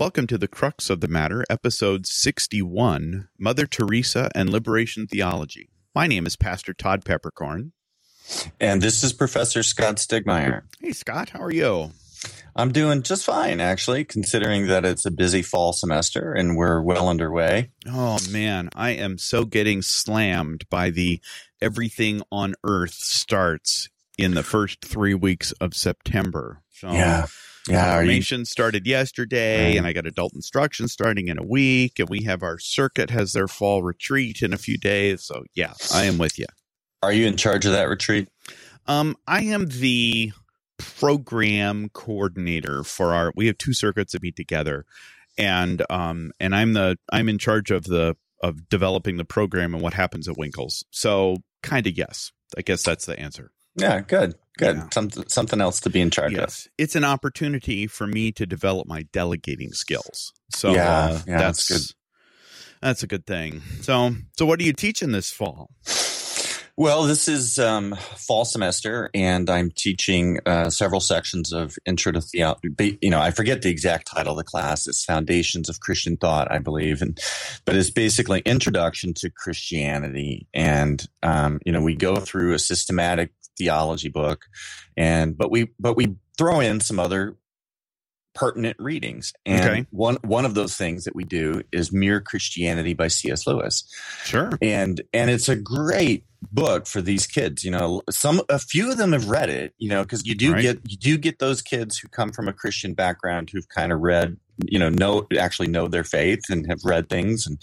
Welcome to the crux of the matter, episode 61 Mother Teresa and Liberation Theology. My name is Pastor Todd Peperkorn. And this is Professor Scott Stiegemeyer. Hey, Scott, how are you? I'm doing just fine, actually, considering that it's a busy fall semester and we're well underway. Oh, man, I am so getting slammed by the everything on earth starts in the first three weeks of September. So, yeah. Yeah, formation started yesterday, right. and I got adult instruction starting in a week, and we have our circuit has their fall retreat in a few days. So yeah, I am with you. Are you in charge of that retreat? Um, I am the program coordinator for our. We have two circuits that meet together, and um, and I'm the I'm in charge of the of developing the program and what happens at Winkels. So kind of yes, I guess that's the answer. Yeah, good, good. Yeah. Something something else to be in charge yes. of. It's an opportunity for me to develop my delegating skills. So yeah, uh, yeah that's, that's good. That's a good thing. So so what are you teaching this fall? Well, this is um, fall semester, and I'm teaching uh, several sections of Intro to Theology. You know, I forget the exact title of the class. It's Foundations of Christian Thought, I believe, and but it's basically Introduction to Christianity. And um, you know, we go through a systematic theology book, and but we but we throw in some other pertinent readings. And okay. one one of those things that we do is Mere Christianity by C.S. Lewis. Sure. And and it's a great book for these kids. You know, some a few of them have read it, you know, because you do right. get you do get those kids who come from a Christian background who've kind of read, you know, know actually know their faith and have read things and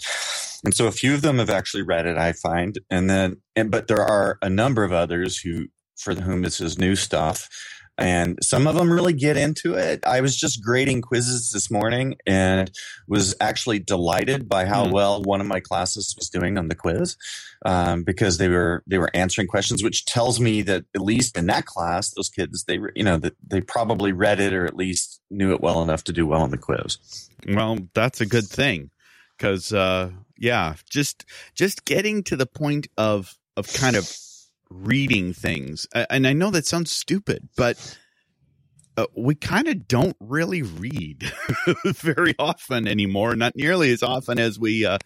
and so a few of them have actually read it, I find. And then and but there are a number of others who for whom this is new stuff and some of them really get into it. I was just grading quizzes this morning and was actually delighted by how mm. well one of my classes was doing on the quiz um, because they were they were answering questions, which tells me that at least in that class, those kids they you know that they probably read it or at least knew it well enough to do well on the quiz. Well, that's a good thing because uh, yeah, just just getting to the point of of kind of reading things. And I know that sounds stupid, but uh, we kind of don't really read very often anymore, not nearly as often as we uh,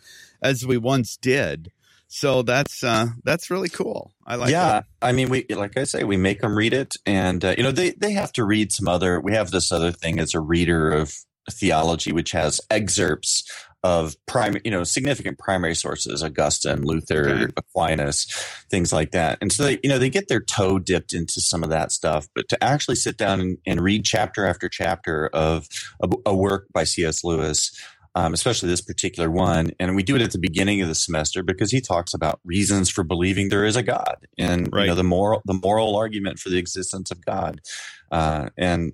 as we once did. So that's uh, that's really cool. I like. Yeah, that. I mean, we like I say, we make them read it, and uh, you know they they have to read some other. We have this other thing as a reader of theology, which has excerpts of prime, you know, significant primary sources, Augustine, Luther, okay. Aquinas, things like that. And so they, you know, they get their toe dipped into some of that stuff, but to actually sit down and, and read chapter after chapter of a, a work by C.S. Lewis, um, especially this particular one. And we do it at the beginning of the semester because he talks about reasons for believing there is a God and right. you know the moral the moral argument for the existence of God. Uh, and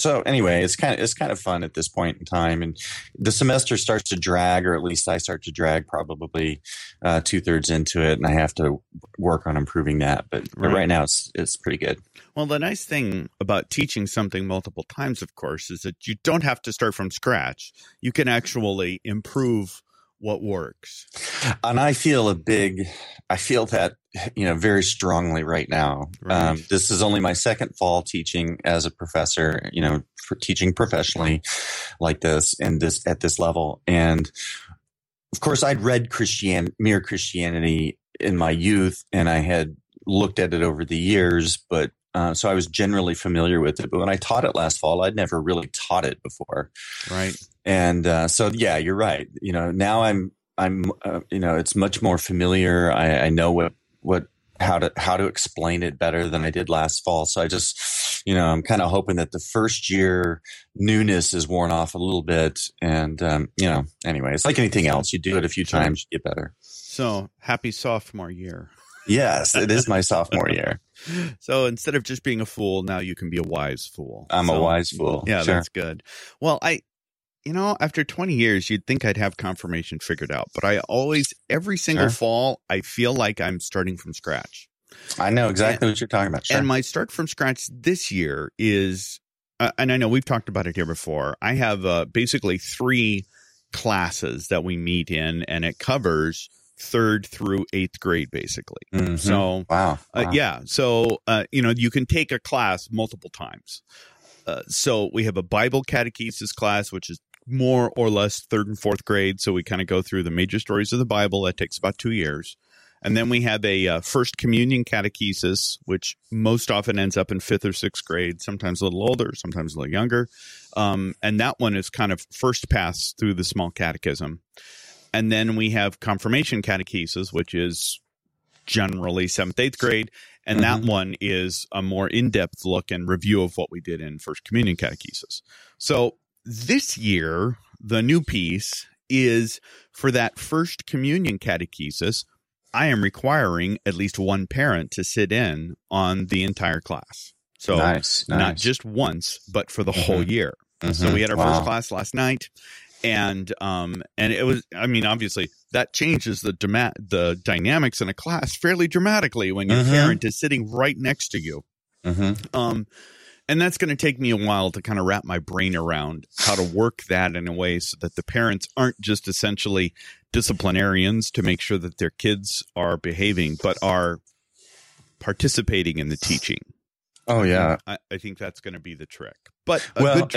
so anyway, it's kind of it's kind of fun at this point in time, and the semester starts to drag, or at least I start to drag, probably uh, two thirds into it, and I have to work on improving that. But, right. but right now, it's it's pretty good. Well, the nice thing about teaching something multiple times, of course, is that you don't have to start from scratch. You can actually improve what works. And I feel a big, I feel that, you know, very strongly right now. Right. Um, this is only my second fall teaching as a professor, you know, for teaching professionally like this and this at this level. And of course, I'd read Christian, mere Christianity in my youth and I had looked at it over the years, but uh, so I was generally familiar with it. But when I taught it last fall, I'd never really taught it before. Right. And uh, so, yeah, you're right. You know, now I'm, I'm, uh, you know, it's much more familiar. I, I know what, what, how to, how to explain it better than I did last fall. So I just, you know, I'm kind of hoping that the first year newness is worn off a little bit. And, um, you know, anyway, it's like anything else. You do it a few times, you get better. So happy sophomore year. Yes, it is my sophomore year. So instead of just being a fool, now you can be a wise fool. I'm so, a wise fool. Yeah, sure. that's good. Well, I, you know, after 20 years, you'd think I'd have confirmation figured out, but I always, every single sure. fall, I feel like I'm starting from scratch. I know exactly and, what you're talking about. Sure. And my start from scratch this year is, uh, and I know we've talked about it here before. I have uh, basically three classes that we meet in, and it covers third through eighth grade, basically. Mm-hmm. So, wow. Uh, wow. yeah. So, uh, you know, you can take a class multiple times. Uh, so we have a Bible catechesis class, which is more or less third and fourth grade. So we kind of go through the major stories of the Bible. That takes about two years. And then we have a uh, first communion catechesis, which most often ends up in fifth or sixth grade, sometimes a little older, sometimes a little younger. Um, and that one is kind of first pass through the small catechism. And then we have confirmation catechesis, which is generally seventh, eighth grade. And mm-hmm. that one is a more in depth look and review of what we did in first communion catechesis. So this year, the new piece is for that first communion catechesis. I am requiring at least one parent to sit in on the entire class. So nice, nice. not just once, but for the mm-hmm. whole year. Mm-hmm. So we had our wow. first class last night and um and it was i mean obviously that changes the dema- the dynamics in a class fairly dramatically when your mm-hmm. parent is sitting right next to you. Mm-hmm. um and that's going to take me a while to kind of wrap my brain around how to work that in a way so that the parents aren't just essentially disciplinarians to make sure that their kids are behaving but are participating in the teaching. Oh yeah. I, I think that's going to be the trick. But well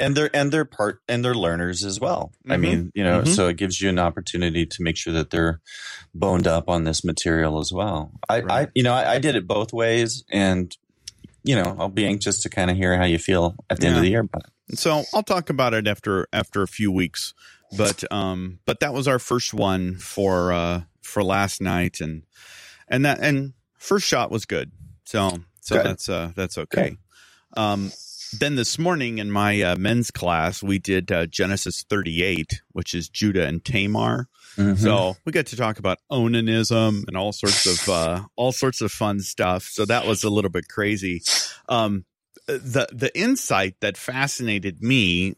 and they're and they're part and they're learners as well. Mm-hmm. I mean, you know, mm-hmm. so it gives you an opportunity to make sure that they're boned up on this material as well. I, right. I you know, I, I, did it both ways, and you know, I'll be anxious to kind of hear how you feel at the yeah. end of the year. But so I'll talk about it after after a few weeks. But um, but that was our first one for uh for last night, and and that and first shot was good. So so good. that's uh that's okay. Good. Um then this morning in my uh, men's class, we did uh, Genesis 38, which is Judah and Tamar. Mm-hmm. So we got to talk about onanism and all sorts of uh, all sorts of fun stuff. So that was a little bit crazy. Um, the the insight that fascinated me,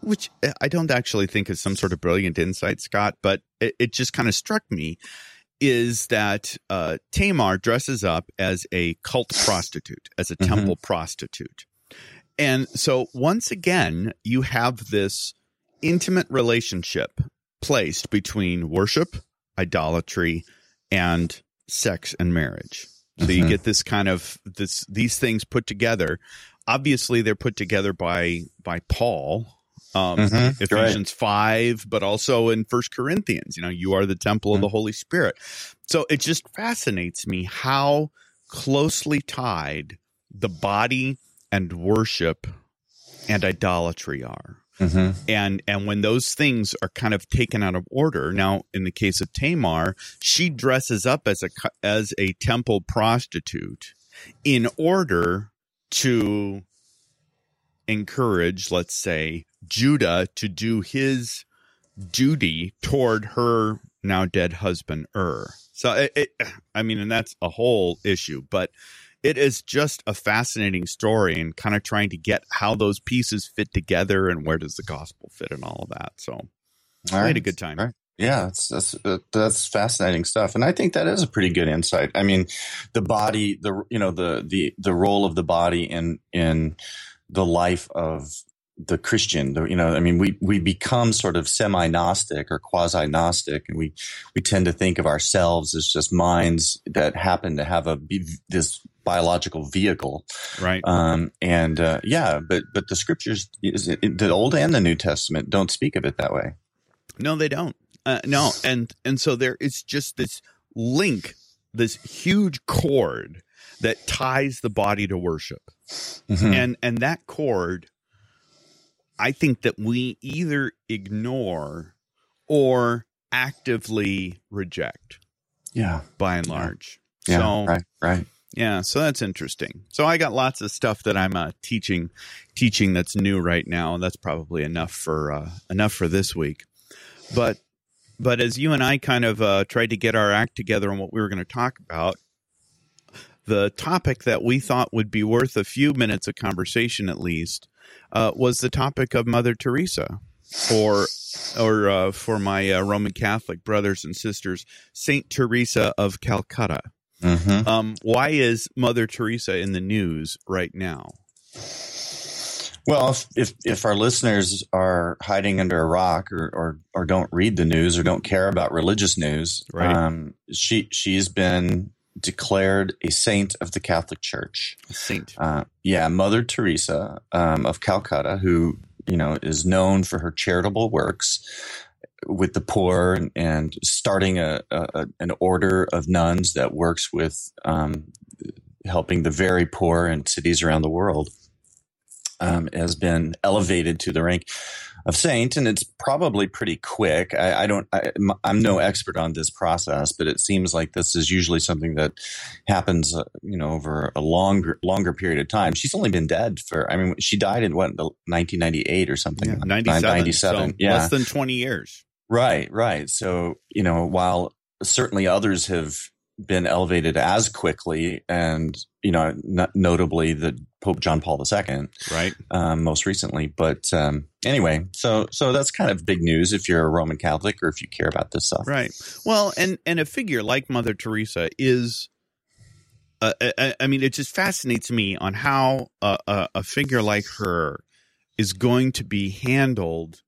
which I don't actually think is some sort of brilliant insight, Scott, but it, it just kind of struck me, is that uh, Tamar dresses up as a cult prostitute, as a mm-hmm. temple prostitute. And so once again, you have this intimate relationship placed between worship, idolatry, and sex and marriage. So mm-hmm. you get this kind of this these things put together. Obviously, they're put together by by Paul, um, mm-hmm. Ephesians right. five, but also in First Corinthians. You know, you are the temple mm-hmm. of the Holy Spirit. So it just fascinates me how closely tied the body and worship and idolatry are. Mm-hmm. And and when those things are kind of taken out of order, now in the case of Tamar, she dresses up as a as a temple prostitute in order to encourage, let's say, Judah to do his duty toward her now dead husband Ur. So it, it I mean, and that's a whole issue, but it is just a fascinating story and kind of trying to get how those pieces fit together and where does the gospel fit and all of that. So all I right. had a good time. Right. Yeah, that's that's uh, that's fascinating stuff, and I think that is a pretty good insight. I mean, the body, the you know the the the role of the body in in the life of the Christian. You know, I mean, we we become sort of semi Gnostic or quasi Gnostic, and we we tend to think of ourselves as just minds that happen to have a this biological vehicle. Right. Um, and uh, yeah, but but the scriptures, the Old and the New Testament, don't speak of it that way. No, they don't. Uh, no, and and so there is just this link, this huge cord that ties the body to worship, mm-hmm. and and that cord, I think that we either ignore or actively reject. Yeah, by and large. Yeah, so, right, right. Yeah, so that's interesting. So I got lots of stuff that I'm uh, teaching, teaching that's new right now, and that's probably enough for uh, enough for this week. But but as you and I kind of uh, tried to get our act together on what we were going to talk about, the topic that we thought would be worth a few minutes of conversation at least uh, was the topic of Mother Teresa, or or uh, for my uh, Roman Catholic brothers and sisters, Saint Teresa of Calcutta. Mm-hmm. Um, why is Mother Teresa in the news right now? Well, if, if, if our listeners are hiding under a rock or, or or don't read the news or don't care about religious news, right. um, she she's been declared a saint of the Catholic Church. A saint. Uh, yeah, Mother Teresa um, of Calcutta, who you know, is known for her charitable works with the poor and, and starting a, a, an order of nuns that works with um, helping the very poor in cities around the world um, has been elevated to the rank of saint, and it's probably pretty quick. I, I don't, I, am no expert on this process, but it seems like this is usually something that happens, uh, you know, over a longer longer period of time. She's only been dead for, I mean, she died in what 1998 or something, yeah, 97, 97 so yeah, less than 20 years. Right, right. So you know, while certainly others have been elevated as quickly, and you know, notably the Pope John Paul II, right, um, most recently. But um, anyway, so so that's kind of big news if you're a Roman Catholic or if you care about this stuff, right? Well, and and a figure like Mother Teresa is. Uh, I, I, mean, it just fascinates me on how a, a, a figure like her is going to be handled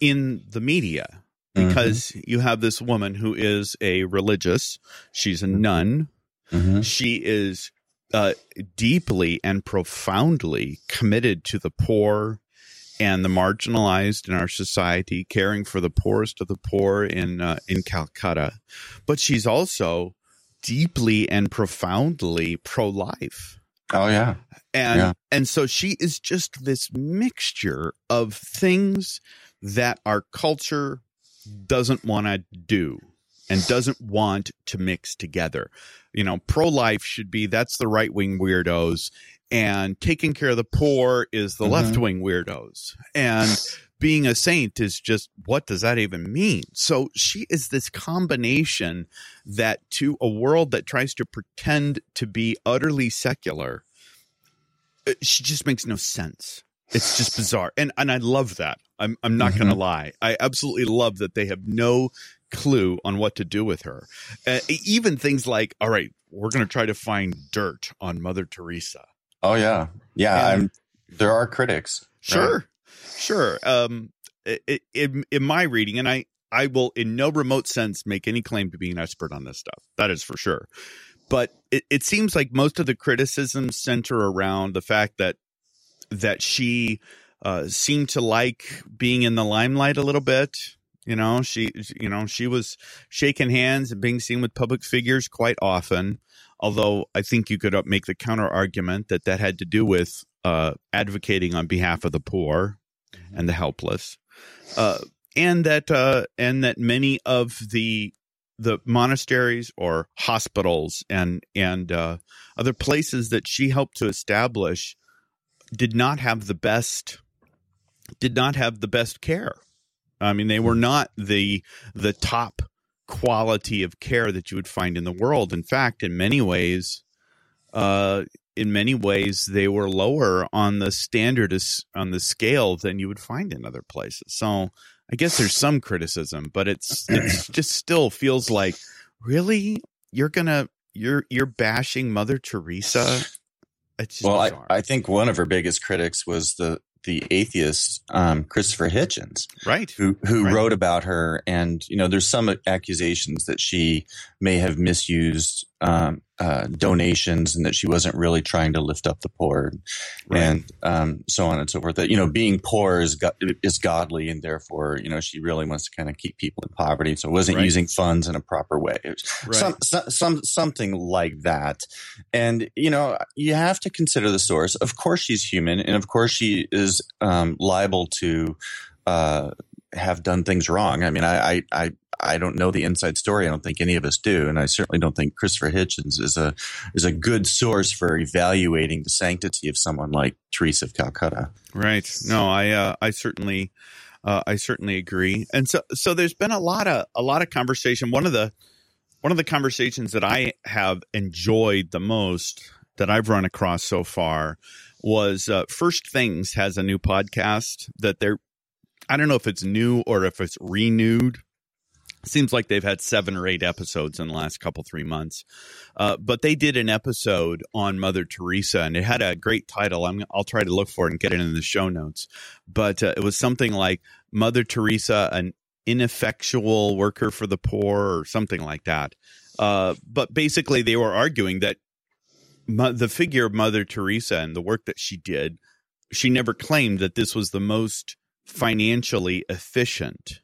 in the media. Because mm-hmm. you have this woman who is a religious. She's a nun. Mm-hmm. She is uh, deeply and profoundly committed to the poor and the marginalized in our society, caring for the poorest of the poor in uh, in Calcutta. But she's also deeply and profoundly pro-life. Oh yeah. And yeah. and so she is just this mixture of things that our culture doesn't want to do and doesn't want to mix together. You know, pro life should be that's the right wing weirdos, and taking care of the poor is the mm-hmm. left wing weirdos. And being a saint is just what does that even mean? So she is this combination that to a world that tries to pretend to be utterly secular, uh, she just makes no sense. It's just bizarre. And and I love that. I'm I'm not mm-hmm. going to lie. I absolutely love that they have no clue on what to do with her. Uh, even things like, all right, we're going to try to find dirt on Mother Teresa. Oh yeah, yeah. And, there are critics. Sure, right? sure. Um, it, in, in my reading, and I I will in no remote sense make any claim to being an expert on this stuff. That is for sure. But it, it seems like most of the criticisms center around the fact that that she uh, seemed to like being in the limelight a little bit. You know, she, you know, she was shaking hands and being seen with public figures quite often. Although I think you could make the counter argument that that had to do with uh, advocating on behalf of the poor mm-hmm. and the helpless, uh, and that uh, and that many of the the monasteries or hospitals and and uh, other places that she helped to establish did not have the best did not have the best care. I mean, they were not the the top quality of care that you would find in the world. In fact, in many ways, uh, in many ways, they were lower on the standard on the scale than you would find in other places. So, I guess there's some criticism, but it's it's just still feels like really you're gonna you're you're bashing Mother Teresa. Well, I, I think one of her biggest critics was the the atheist um, Christopher Hitchens, right? Who who right. wrote about her, and you know, there's some accusations that she may have misused um, uh, donations and that she wasn't really trying to lift up the poor, right. and um, so on and so forth. That you know, being poor is go- is godly, and therefore, you know, she really wants to kind of keep people in poverty. So, wasn't right. using funds in a proper way. Some, some, some something like that. And you know, you have to consider the source. Of course, she's human, and of course, she is um, liable to. Uh, have done things wrong. I mean, I, I, I don't know the inside story. I don't think any of us do, and I certainly don't think Christopher Hitchens is a is a good source for evaluating the sanctity of someone like Teresa of Calcutta. Right. No, I uh, I certainly uh, I certainly agree. And so so there's been a lot of a lot of conversation. One of the one of the conversations that I have enjoyed the most that I've run across so far was uh, First Things has a new podcast that they're I don't know if it's new or if it's renewed. Seems like they've had seven or eight episodes in the last couple three months. Uh, but they did an episode on mother teresa and it had a great title. I will try to look for it and get it in the show notes. But uh, it was something like mother teresa an ineffectual worker for the poor or something like that. Uh, but basically they were arguing that mo- the figure of mother teresa and the work that she did she never claimed that this was the most financially efficient.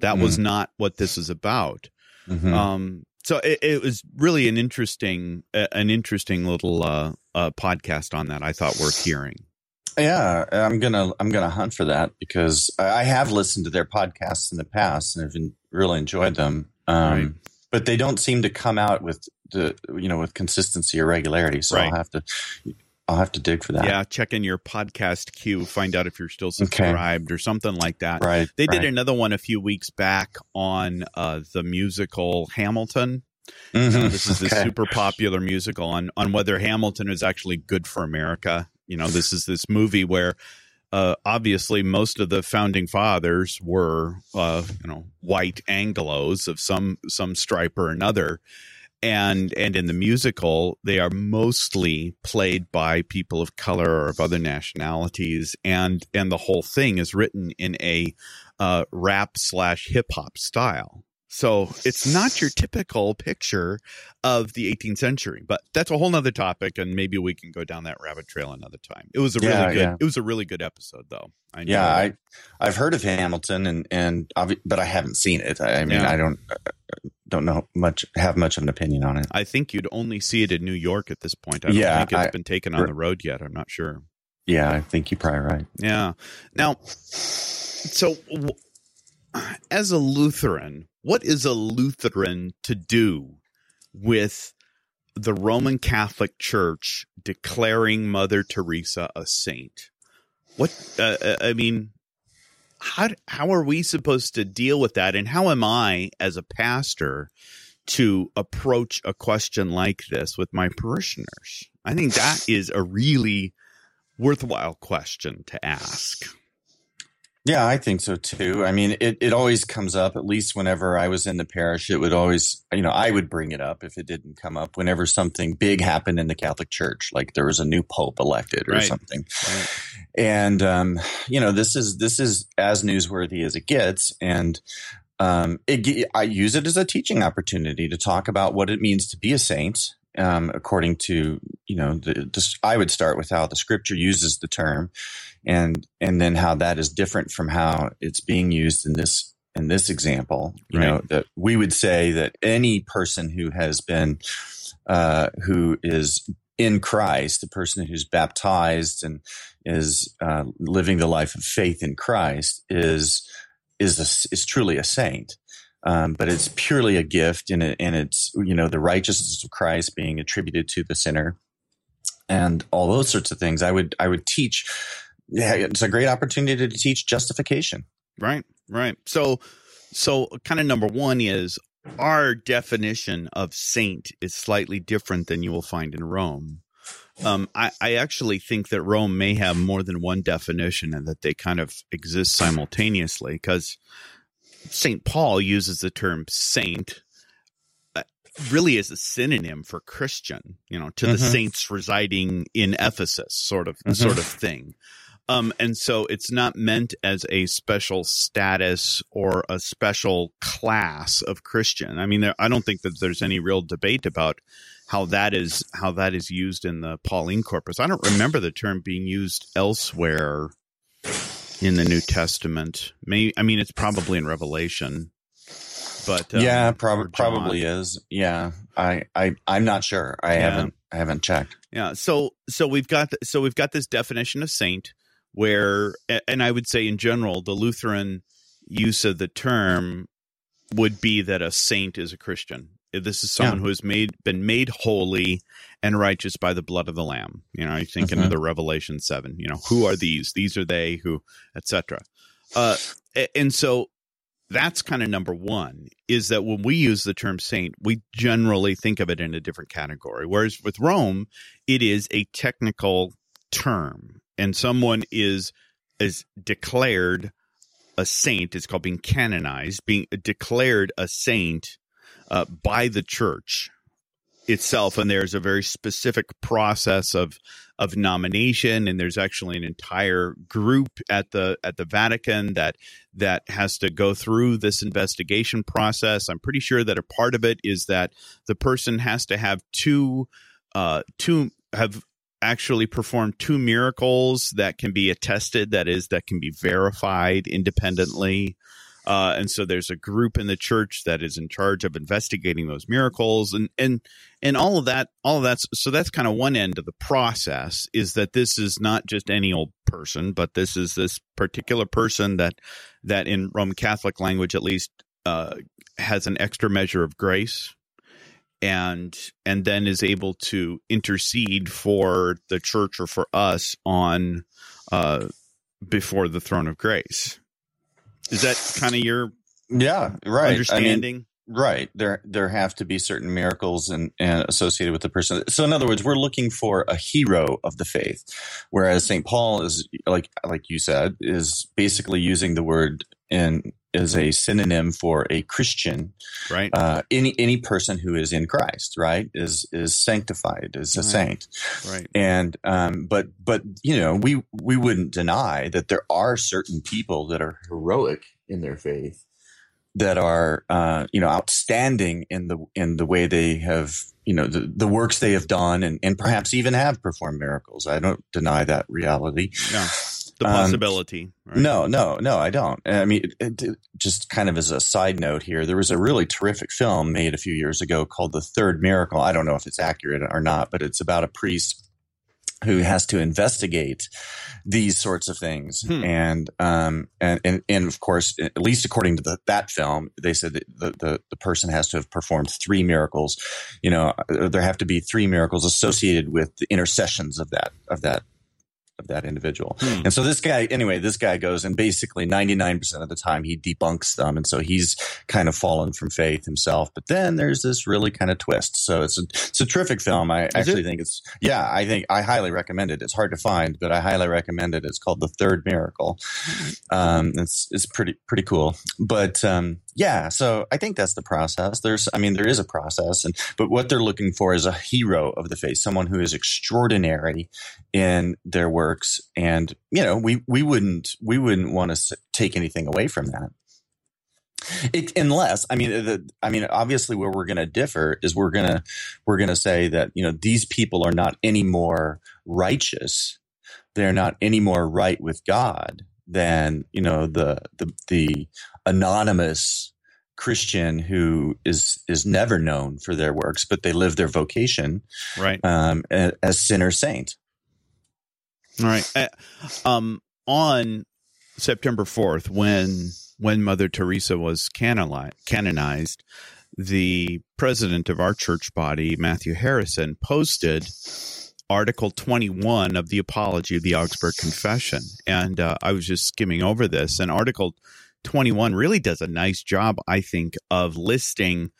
That was not what this is about. Mhm. Um, so it, it was really an interesting, uh, an interesting little uh, uh, podcast on that. I thought worth hearing. Yeah, I'm gonna I'm gonna hunt for that because I I have listened to their podcasts in the past and have really enjoyed them. Um, Right. But they don't seem to come out with the you know with consistency or regularity. So Right. I'll have to I'll have to dig for that. Yeah, check in your podcast queue, find out if you're still subscribed or something like that. Right. They did right. another one a few weeks back on uh, the musical Hamilton. Mhm. Uh, this is the Okay. super popular musical on on whether Hamilton is actually good for America. You know, this is this movie where uh, obviously most of the founding fathers were uh, you know white Anglo's of some some stripe or another. And and in the musical, they are mostly played by people of color or of other nationalities, and and the whole thing is written in a uh, rap slash hip hop style. So it's not your typical picture of the 18th century, but that's a whole nother topic, and maybe we can go down that rabbit trail another time. It was a really Yeah, good. yeah. It was a really good episode, though. I Yeah, I I've heard of Hamilton and and but I haven't seen it. I, I mean, Yeah. I don't uh, don't know much have much of an opinion on it. I think you'd only see it in New York at this point. I don't Yeah, think it's I- been taken on the road yet. I'm not sure. Yeah, I think you're probably right. Yeah. Now, so as a Lutheran, what is a Lutheran to do with the Roman Catholic Church declaring Mother Teresa a saint? What uh, uh, I mean, how how are we supposed to deal with that, and how am I as a pastor to approach a question like this with my parishioners? I think that is a really worthwhile question to ask. Yeah, I think so too. I mean, it, it always comes up, at least whenever I was in the parish, it would always, you know, I would bring it up if it didn't come up whenever something big happened in the Catholic Church, like there was a new pope elected or Right. something. Right. And, um, you know, this is, this is as newsworthy as it gets. And, um, it, I use it as a teaching opportunity to talk about what it means to be a saint. Um, according to, you know, the, the, I would start with how the scripture uses the term and and then how that is different from how it's being used in this in this example you know that we would say that any person who has been uh, who is in Christ, the person who's baptized and is uh, living the life of faith in Christ, is is a, is truly a saint. Um, but it's purely a gift, and it, and it's you know the righteousness of Christ being attributed to the sinner, and all those sorts of things. I would I would teach. Yeah, it's a great opportunity to teach justification. Right, right. So, so kind of number one is our definition of saint is slightly different than you will find in Rome. Um, I, I actually think that Rome may have more than one definition and that they kind of exist simultaneously because St. Paul uses the term saint uh, really as a synonym for Christian, you know, to the Mhm. saints residing in Ephesus, sort of, Mhm. sort of thing. Um, and so it's not meant as a special status or a special class of Christian. I mean, there, I don't think that there's any real debate about how that is how that is used in the Pauline corpus. I don't remember the term being used elsewhere in the New Testament. May I mean, it's probably in Revelation, but um, yeah, prob- probably is. Yeah, I I I'm not sure. I Yeah. haven't I haven't checked. Yeah. So so we've got so we've got this definition of saint where and I would say in general the Lutheran use of the term would be that a saint is a Christian. This is someone Yeah. who has made been made holy and righteous by the blood of the lamb. You know, I think Mhm. into the Revelation 7, you know, who are these? These are they who etc. Uh and so that's kind of number one is that when we use the term saint, we generally think of it in a different category. Whereas with Rome, it is a technical term, and someone is is declared a saint. It's called being canonized, being declared a saint uh, by the church itself. And there's a very specific process of of nomination, and there's actually an entire group at the at the Vatican that that has to go through this investigation process. I'm pretty sure that a part of it is that the person has to have two uh, two have actually performed two miracles that can be attested, that is, that can be verified independently. Uh, and so there's a group in the church that is in charge of investigating those miracles. And, and, and all of that, all of that's, so that's kind of one end of the process is that this is not just any old person, but this is this particular person that, that in Roman Catholic language, at least, uh, has an extra measure of grace and and then is able to intercede for the church or for us on uh before the throne of grace is that kind of your yeah right. Understanding I mean, right. There there have to be certain miracles and, and associated with the person. So in other words we're looking for a hero of the faith whereas st paul is like like you said is basically using the word in is a synonym for a Christian, right? Uh, any any person who is in Christ, right, is is sanctified, is a right. saint, right? And um, but but you know we we wouldn't deny that there are certain people that are heroic in their faith, that are uh, you know outstanding in the in the way they have you know the, the works they have done and, and perhaps even have performed miracles. I don't deny that reality. Yeah the um, possibility. Um, right? No, no, no, I don't. I mean, it, it, just kind of as a side note here, there was a really terrific film made a few years ago called The Third Miracle. I don't know if it's accurate or not, but it's about a priest who has to investigate these sorts of things hmm. and um and, and and of course at least according to the, that film they said that the, the the person has to have performed three miracles you know there have to be three miracles associated with the intercessions of that of that of that individual. Hmm. And so this guy, anyway, this guy goes and basically 99% of the time he debunks them. And so he's kind of fallen from faith himself. But then there's this really kind of twist. So it's a, it's a terrific film. I Is actually it? think it's, yeah, I think I highly recommend it. It's hard to find, but I highly recommend it. It's called The Third Miracle. Um, it's, it's pretty, pretty cool. But, um, yeah, so I think that's the process. There's, I mean, there is a process, and but what they're looking for is a hero of the faith, someone who is extraordinary in their works, and you know, we we wouldn't we wouldn't want to take anything away from that. It, unless I mean, the, I mean, obviously, where we're going to differ is we're gonna we're gonna say that you know these people are not any more righteous, they're not any more right with God than you know the the the anonymous Christian who is is never known for their works, but they live their vocation right um, as sinner saint. All right. Uh, um, on September fourth, when when Mother Teresa was canonized, the president of our church body, Matthew Harrison, posted Article 21 of the Apology of the Augsburg Confession. And uh, I was just skimming over this, and Article 21 really does a nice job, I think, of listing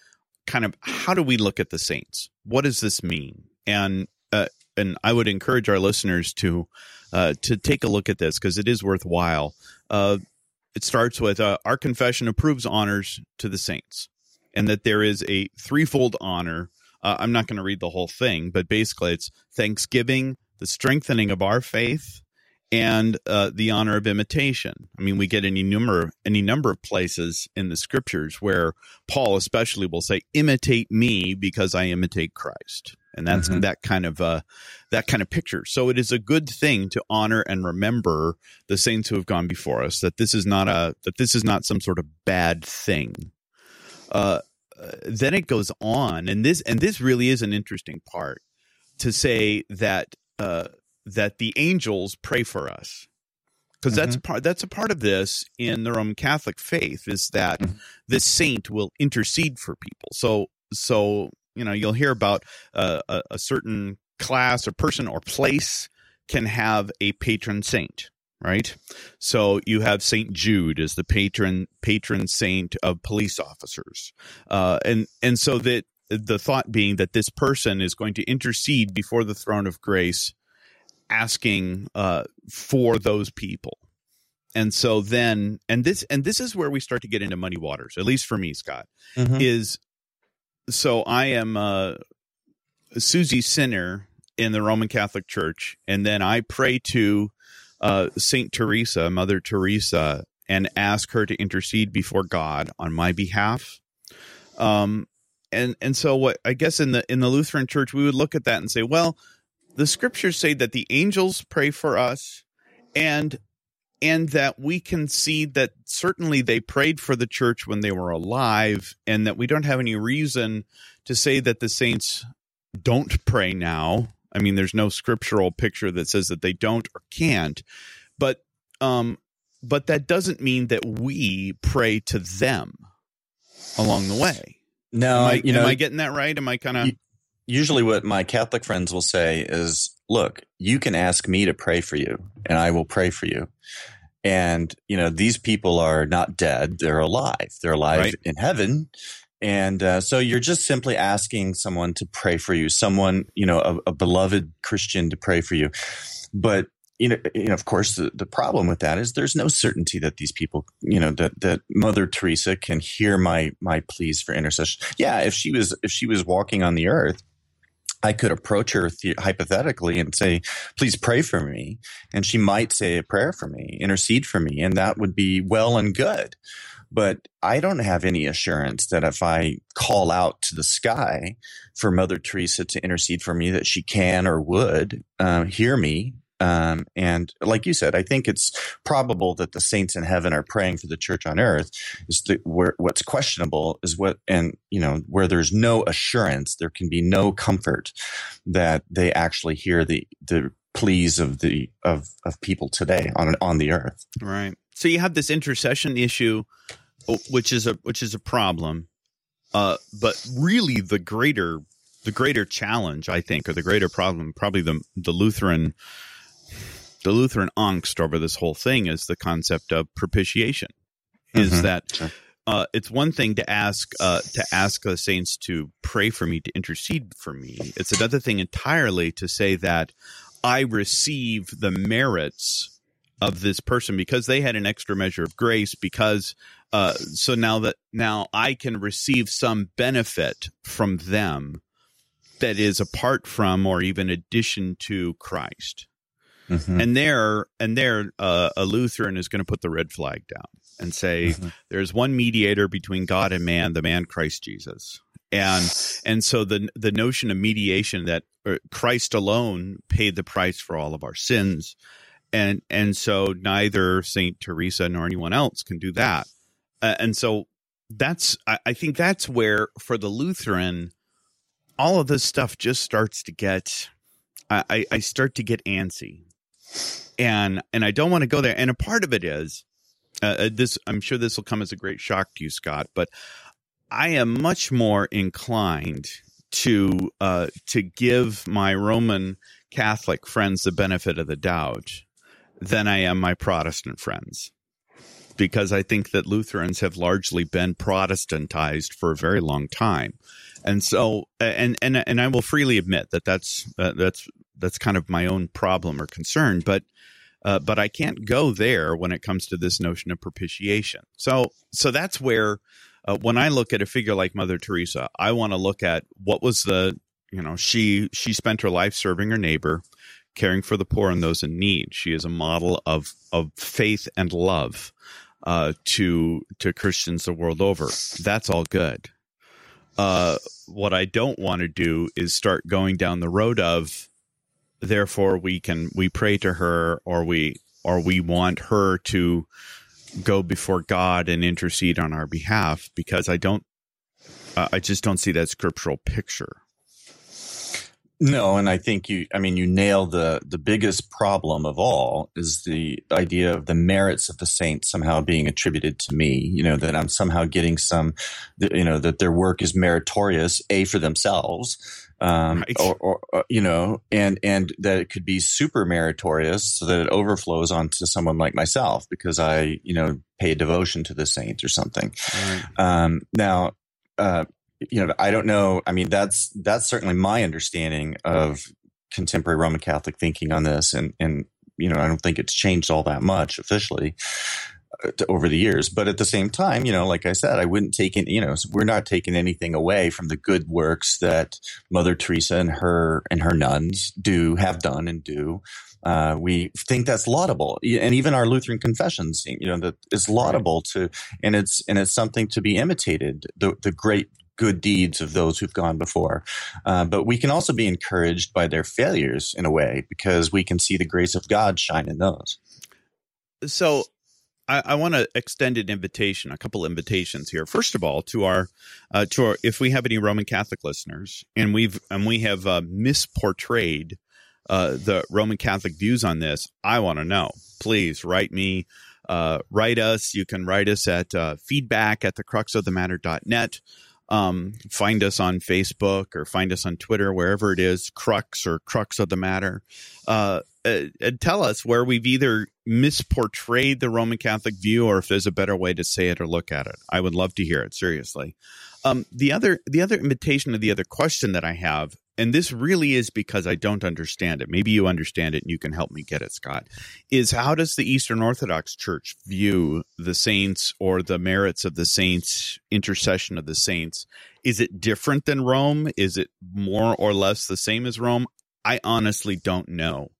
kind of how do we look at the saints? What does this mean? And uh, and I would encourage our listeners to uh, to take a look at this because it is worthwhile. Uh, it starts with uh, our confession approves honors to the saints, and that there is a threefold honor. Uh, I'm not going to read the whole thing, but basically, it's thanksgiving, the strengthening of our faith, and uh, the honor of imitation. I mean, we get any number any number of places in the scriptures where Paul, especially, will say, "Imitate me, because I imitate Christ," and that's mm-hmm. that kind of uh, that kind of picture. So it is a good thing to honor and remember the saints who have gone before us. That this is not a that this is not some sort of bad thing. Uh, then it goes on, and this and this really is an interesting part to say that uh, that the angels pray for us because mm-hmm. that's part that's a part of this in the Roman Catholic faith is that mm-hmm. the saint will intercede for people. So so you know you'll hear about uh, a, a certain class or person or place can have a patron saint right so you have saint jude as the patron patron saint of police officers uh, and and so that the thought being that this person is going to intercede before the throne of grace asking uh, for those people and so then and this and this is where we start to get into muddy waters at least for me scott mm-hmm. is so i am uh susie sinner in the roman catholic church and then i pray to uh saint teresa mother teresa and ask her to intercede before god on my behalf um and and so what i guess in the in the lutheran church we would look at that and say well the scriptures say that the angels pray for us and and that we can see that certainly they prayed for the church when they were alive and that we don't have any reason to say that the saints don't pray now. I mean there's no scriptural picture that says that they don't or can't but um but that doesn't mean that we pray to them along the way. No, am I, you know, am I getting that right? Am i kind of usually what my Catholic friends will say is, look, you can ask me to pray for you and I will pray for you. And, you know, these people are not dead. They're alive. They're alive Right. in heaven. And uh, so you're just simply asking someone to pray for you, someone, you know, a, a beloved Christian to pray for you. But, you know, you know, of course, the, the problem with that is there's no certainty that these people, you know, that, that Mother Teresa can hear my, my pleas for intercession. Yeah. If she was, if she was walking on the earth, I could approach her the- hypothetically and say, please pray for me. And she might say a prayer for me, intercede for me, and that would be well and good. But I don't have any assurance that if I call out to the sky for Mother Teresa to intercede for me, that she can or would uh, hear me. Um, and like you said, I think it's probable that the saints in heaven are praying for the church on earth. Is the, where what's questionable is what, and you know, where there's no assurance, there can be no comfort that they actually hear the the pleas of the of of people today on on the earth. Right. So you have this intercession issue, which is a which is a problem. Uh, but really, the greater the greater challenge, I think, or the greater problem, probably the the Lutheran the Lutheran angst over this whole thing is the concept of propitiation. Is Mhm. that Sure. uh, it's one thing to ask uh, to ask the saints to pray for me, to intercede for me. It's another thing entirely to say that I receive the merits of this person because they had an extra measure of grace. Because uh, so now that now I can receive some benefit from them that is apart from or even addition to Christ Mhm. and there and there uh, a lutheran is going to put the red flag down and say Mhm. there's one mediator between god and man the man christ jesus and and so the the notion of mediation that uh, christ alone paid the price for all of our sins and and so neither saint teresa nor anyone else can do that uh, and so that's I, I think that's where for the lutheran all of this stuff just starts to get I- I start to get antsy and and I don't want to go there. And a part of it is uh, uh, this. I'm sure this will come as a great shock to you, Scott. But I am much more inclined to uh, to give my Roman Catholic friends the benefit of the doubt than I am my Protestant friends. Because I think that Lutherans have largely been Protestantized for a very long time, and so and and and I will freely admit that that's uh, that's that's kind of my own problem or concern, but uh, but I can't go there when it comes to this notion of propitiation. So so that's where uh, when I look at a figure like Mother Teresa, I want to look at what was the you know she she spent her life serving her neighbor, caring for the poor and those in need. She is a model of of faith and love uh, to to Christians the world over. That's all good. Uh, what I don't want to do is start going down the road of therefore we can we pray to her or we or we want her to go before God and intercede on our behalf because I don't uh, I just don't see that scriptural picture. No, and I think you I mean you nail the the biggest problem of all is the idea of the merits of the saints somehow being attributed to me, you know, that I'm somehow getting some you know that their work is meritorious a for themselves um, Right. or, or, or you know and and that it could be super meritorious so that it overflows onto someone like myself because I you know pay a devotion to the saint or something. Um, now, uh, you know, I don't know. I mean, that's that's certainly my understanding of contemporary Roman Catholic thinking on this, and and you know, I don't think it's changed all that much officially uh, over the years. But at the same time, you know, like I said, I wouldn't take it. You know, we're not taking anything away from the good works that Mother Teresa and her and her nuns do have done and do. Uh, we think that's laudable, and even our Lutheran confessions, you know, that is laudable to, and it's and it's something to be imitated. The the great good deeds of those who've gone before. Uh, but we can also be encouraged by their failures in a way because we can see the grace of God shine in those. So I, I want to extend an invitation, a couple invitations here. First of all, to our, uh, to our, if we have any Roman Catholic listeners, and we've and we have uh, misportrayed uh, the Roman Catholic views on this, I want to know. Please write me, uh, write us. You can write us at uh, feedback at the crux of the matter.net. Um, find us on Facebook or find us on Twitter, wherever it is, crux or crux of the matter. Uh, uh, tell us where we've either misportrayed the Roman Catholic view or if there's a better way to say it or look at it. I would love to hear it, seriously. Um, the other the other invitation of the other question that I have, and this really is because I don't understand it. Maybe you understand it and you can help me get it, Scott. Is how does the Eastern Orthodox Church view the saints or the merits of the saints, intercession of the saints? Is it different than Rome? Is it more or less the same as Rome? I honestly don't know.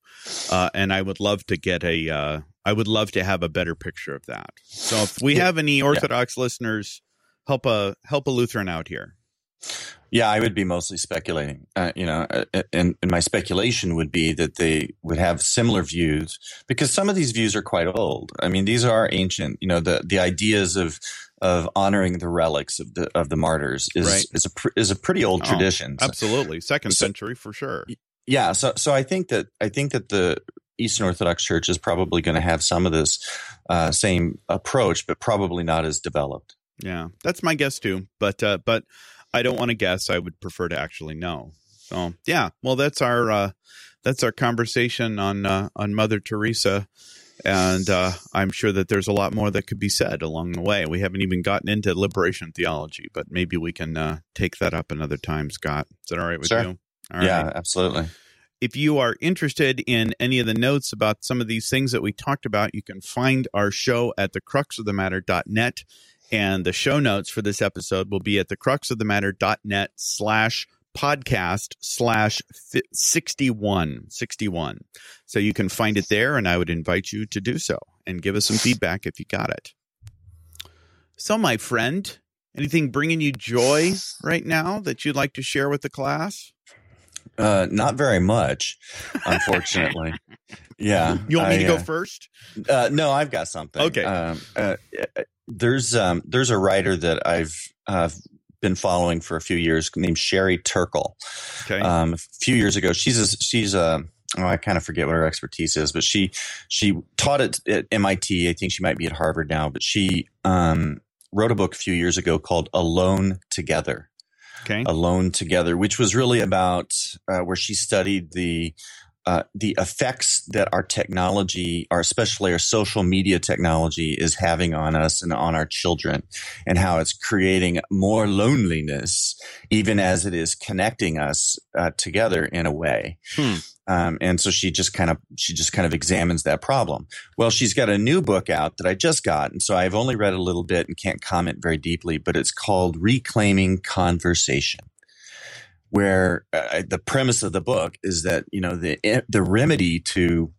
Uh, and I would love to get a. Uh, I would love to have a better picture of that. So if we have any Orthodox yeah. listeners, help a help a Lutheran out here. Yeah, I would be mostly speculating. Uh, you know, uh, uh, and, and my speculation would be that they would have similar views because some of these views are quite old. I mean, these are ancient. You know, the the ideas of of honoring the relics of the of the martyrs is right. is a is a pretty old oh, tradition. Absolutely, second so, century for sure. Yeah, so so I think that I think that the Eastern Orthodox Church is probably going to have some of this uh, same approach, but probably not as developed. Yeah, that's my guess too. But uh, but I don't want to guess. I would prefer to actually know. So yeah, well, that's our uh, that's our conversation on uh, on Mother Teresa, and uh, I'm sure that there's a lot more that could be said along the way. We haven't even gotten into liberation theology, but maybe we can uh, take that up another time. Scott, is that all right with sure. you? All yeah, right. absolutely. If you are interested in any of the notes about some of these things that we talked about, you can find our show at thecruxofthematter.net. And the show notes for this episode will be at thecruxofthematter.net slash podcast slash 61 61 so you can find it there and i would invite you to do so and give us some feedback if you got it so my friend anything bringing you joy right now that you'd like to share with the class uh, not very much, unfortunately. yeah. You want me I, to go uh, first? Uh, no, I've got something. Okay. Um, uh, there's um, there's a writer that I've uh, been following for a few years named Sherry Turkle. Okay. Um, a few years ago, she's a, she's a oh, I kind of forget what her expertise is, but she she taught at, at MIT. I think she might be at Harvard now, but she um, wrote a book a few years ago called Alone Together okay. alone together, which was really about uh, where she studied the uh, the effects that our technology, our especially our social media technology, is having on us and on our children, and how it's creating more loneliness, even as it is connecting us uh, together in a way. Hmm. Um, and so she just kind of she just kind of examines that problem. Well, she's got a new book out that I just got, and so I've only read a little bit and can't comment very deeply. But it's called Reclaiming Conversation, where uh, the premise of the book is that you know the eh, the remedy to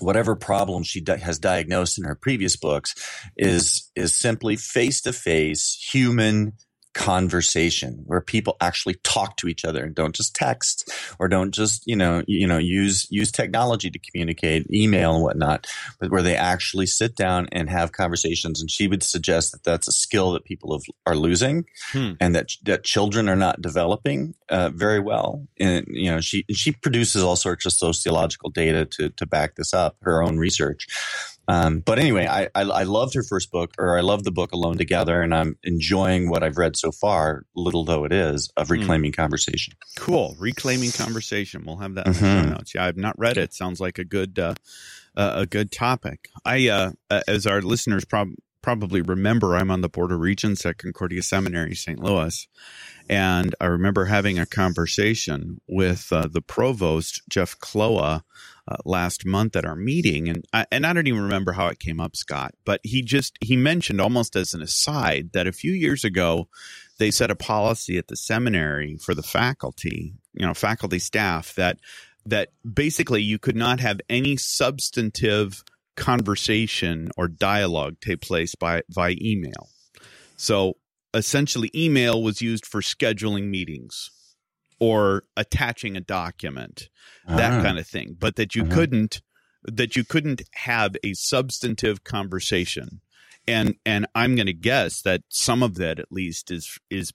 whatever problem she di- has diagnosed in her previous books is is simply face to face human conversation where people actually talk to each other and don't just text or don't just you know you know use use technology to communicate email and whatnot but where they actually sit down and have conversations. And she would suggest that that's a skill that people have, are losing hmm. and that that children are not developing uh, very well. And you know she she produces all sorts of sociological data to to back this up her own research um, but anyway, I, I, I loved her first book, or I love the book Alone Together, and I'm enjoying what I've read so far, little though it is, of hmm. Reclaiming mm. Conversation. Cool, Reclaiming Conversation. We'll have that in the mm-hmm. notes. Yeah, I've not read it. Sounds like a good uh, uh, a good topic. I, uh, as our listeners prob- probably remember, I'm on the board of regents at Concordia Seminary, St. Louis, and I remember having a conversation with uh, the provost, Jeff Kloha uh, last month at our meeting, and I, and I don't even remember how it came up, Scott. But he just he mentioned almost as an aside that a few years ago they set a policy at the seminary for the faculty, you know, faculty staff that that basically you could not have any substantive conversation or dialogue take place by via email. So essentially email was used for scheduling meetings or attaching a document, that Ah. kind of thing, but that you Mhm. couldn't that you couldn't have a substantive conversation. And and I'm going to guess that some of that at least is is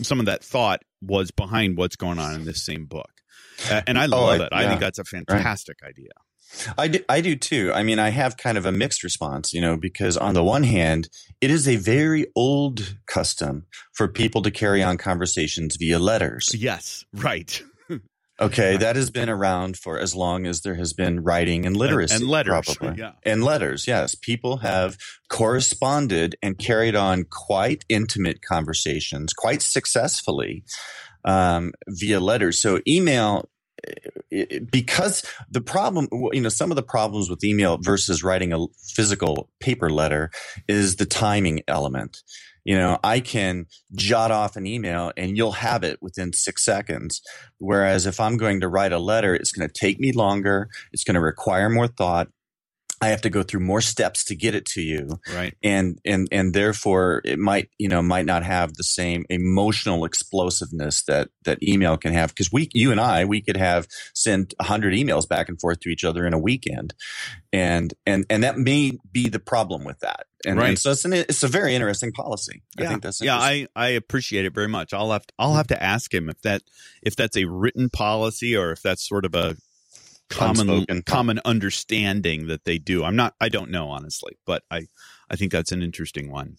some of that thought was behind what's going on in this same book. Uh, and I love I- it. I think that's a fantastic idea. I do, I do too. I mean, I have kind of a mixed response, you know, because on the one hand, it is a very old custom for people to carry on conversations via letters. Yes, right. Okay, that has been around for as long as there has been writing and literacy. and letters. probably. Yeah. And letters, yes. People have corresponded and carried on quite intimate conversations quite successfully um, via letters. So, email, because the problem, you know, some of the problems with email versus writing a physical paper letter is the timing element. You know, I can jot off an email and you'll have it within six seconds. Whereas if I'm going to write a letter, it's going to take me longer. It's going to require more thought. I have to go through more steps to get it to you. Right. And, and, and therefore it might, you know, might not have the same emotional explosiveness that, that email can have. Cause we, you and I, we could have sent a hundred emails back and forth to each other in a weekend. And, and, and that may be the problem with that. And, Right. and so it's an, it's a very interesting policy. I think that's yeah. I I appreciate it very much. I'll have to, I'll have to ask him if that if that's a written policy or if that's sort of a common Unspoken. common understanding that they do. I'm not. I don't know honestly, but I I think that's an interesting one.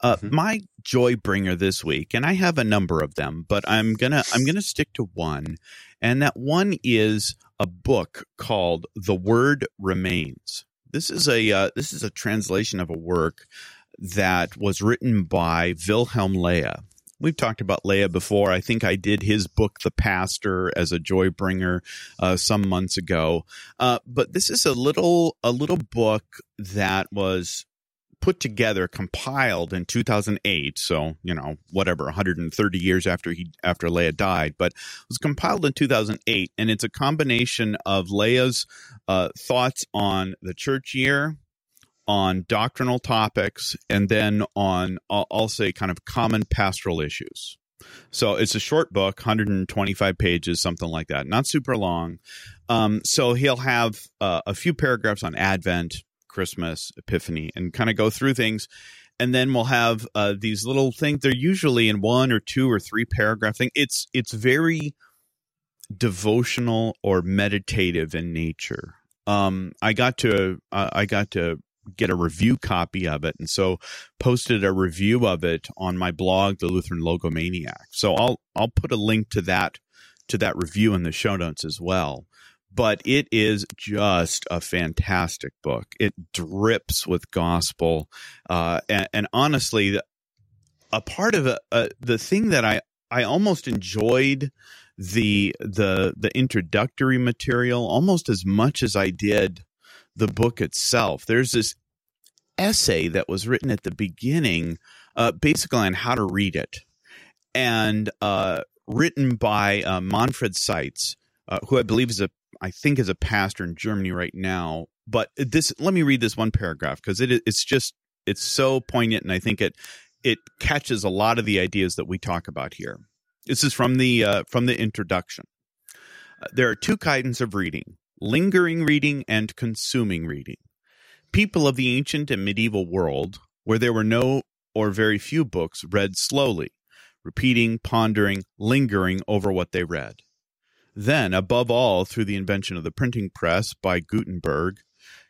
Uh, Mhm. My joy bringer this week, and I have a number of them, but I'm gonna I'm gonna stick to one, and that one is a book called "The Word Remains." This is a uh, this is a translation of a work that was written by Wilhelm Löhe. We've talked about Löhe before. I think I did his book, The Pastor, as a joy bringer uh, some months ago. Uh, but this is a little a little book that was put together, compiled in 2008. So you know, whatever, 130 years after he after Löhe died, but it was compiled in 2008, and it's a combination of Löhe's uh, thoughts on the church year, on doctrinal topics, and then on I'll, I'll say kind of common pastoral issues. So it's a short book, 125 pages, something like that. Not super long. Um, so he'll have uh, a few paragraphs on Advent, Christmas, Epiphany, and kind of go through things. And then we'll have uh, these little things. They're usually in one or two or three paragraph thing. It's it's very devotional or meditative in nature. Um, I got to uh, I got to get a review copy of it, and so posted a review of it on my blog, the Lutheran Logomaniac. So I'll I'll put a link to that to that review in the show notes as well. But it is just a fantastic book. It drips with gospel, uh, and, and honestly, a part of it, uh, the thing that I I almost enjoyed the the the introductory material almost as much as I did the book itself. There's this essay that was written at the beginning, uh, basically on how to read it, and uh, written by uh, Manfred Seitz, uh, who I believe is a I think is a pastor in Germany right now. But this, let me read this one paragraph because it it's just it's so poignant, and I think it it catches a lot of the ideas that we talk about here. This is from the uh, from the introduction. Uh, there are two kinds of reading: lingering reading and consuming reading. People of the ancient and medieval world, where there were no or very few books, read slowly, repeating, pondering, lingering over what they read. Then, above all, through the invention of the printing press by Gutenberg,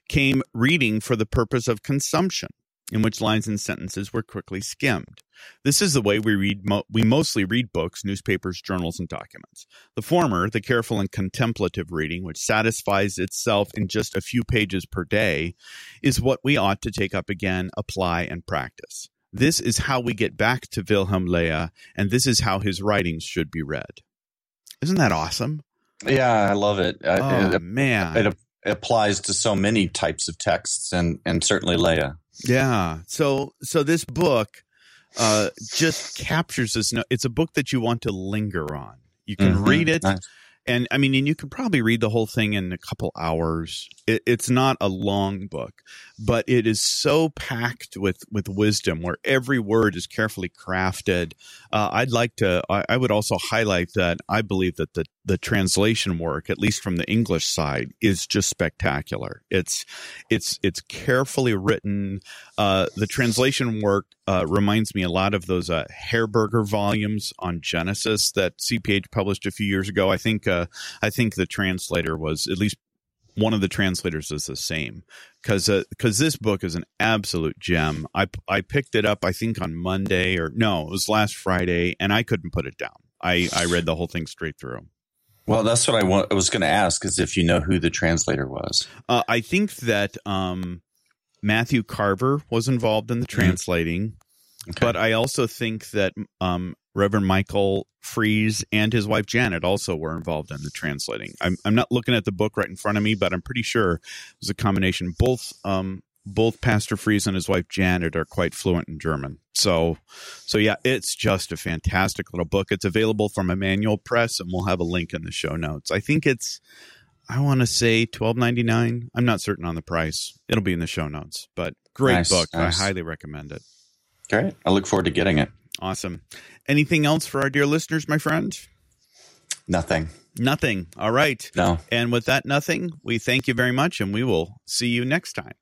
came reading for the purpose of consumption, in which lines and sentences were quickly skimmed. This is the way we read. Mo- we mostly read books, newspapers, journals, and documents. The former, the careful and contemplative reading, which satisfies itself in just a few pages per day, is what we ought to take up again, apply, and practice. This is how we get back to Wilhelm Löhe, and this is how his writings should be read. Isn't that awesome? Yeah, I love it. Oh it, man, it, it applies to so many types of texts, and and certainly Löhe. Yeah. So so this book uh just captures this no- it's a book that you want to linger on. You can Mhm. read it Nice. and I mean, and you can probably read the whole thing in a couple hours. It, it's not a long book, but it is so packed with with wisdom, where every word is carefully crafted. Uh, I'd like to. I, I would also highlight that I believe that the the translation work, at least from the English side, is just spectacular. It's it's it's carefully written. Uh, the translation work uh, reminds me a lot of those uh, Herberger volumes on Genesis that CPH published a few years ago. I think uh, I think the translator was at least one of the translators is the same because because uh, this book is an absolute gem. I I picked it up I think on Monday or no, it was last Friday, and I couldn't put it down. I I read the whole thing straight through. Well, that's what I, want, I was going to ask is if you know who the translator was. Uh, I think that um, Matthew Carver was involved in the mm-hmm. translating, okay. but I also think that um, Reverend Michael Fries and his wife Janet also were involved in the translating. I'm, I'm not looking at the book right in front of me, but I'm pretty sure it was a combination. Both um, both Pastor Fries and his wife Janet are quite fluent in German. So, so yeah, it's just a fantastic little book. It's available from Emmanuel Press, and we'll have a link in the show notes. I think it's, I want to say twelve ninety nine. I'm not certain on the price. It'll be in the show notes, but great nice, book. Nice. I highly recommend it. Great. I look forward to getting it. Awesome. Anything else for our dear listeners, my friend? Nothing. Nothing. All right. No. And with that, nothing, we thank you very much, and we will see you next time.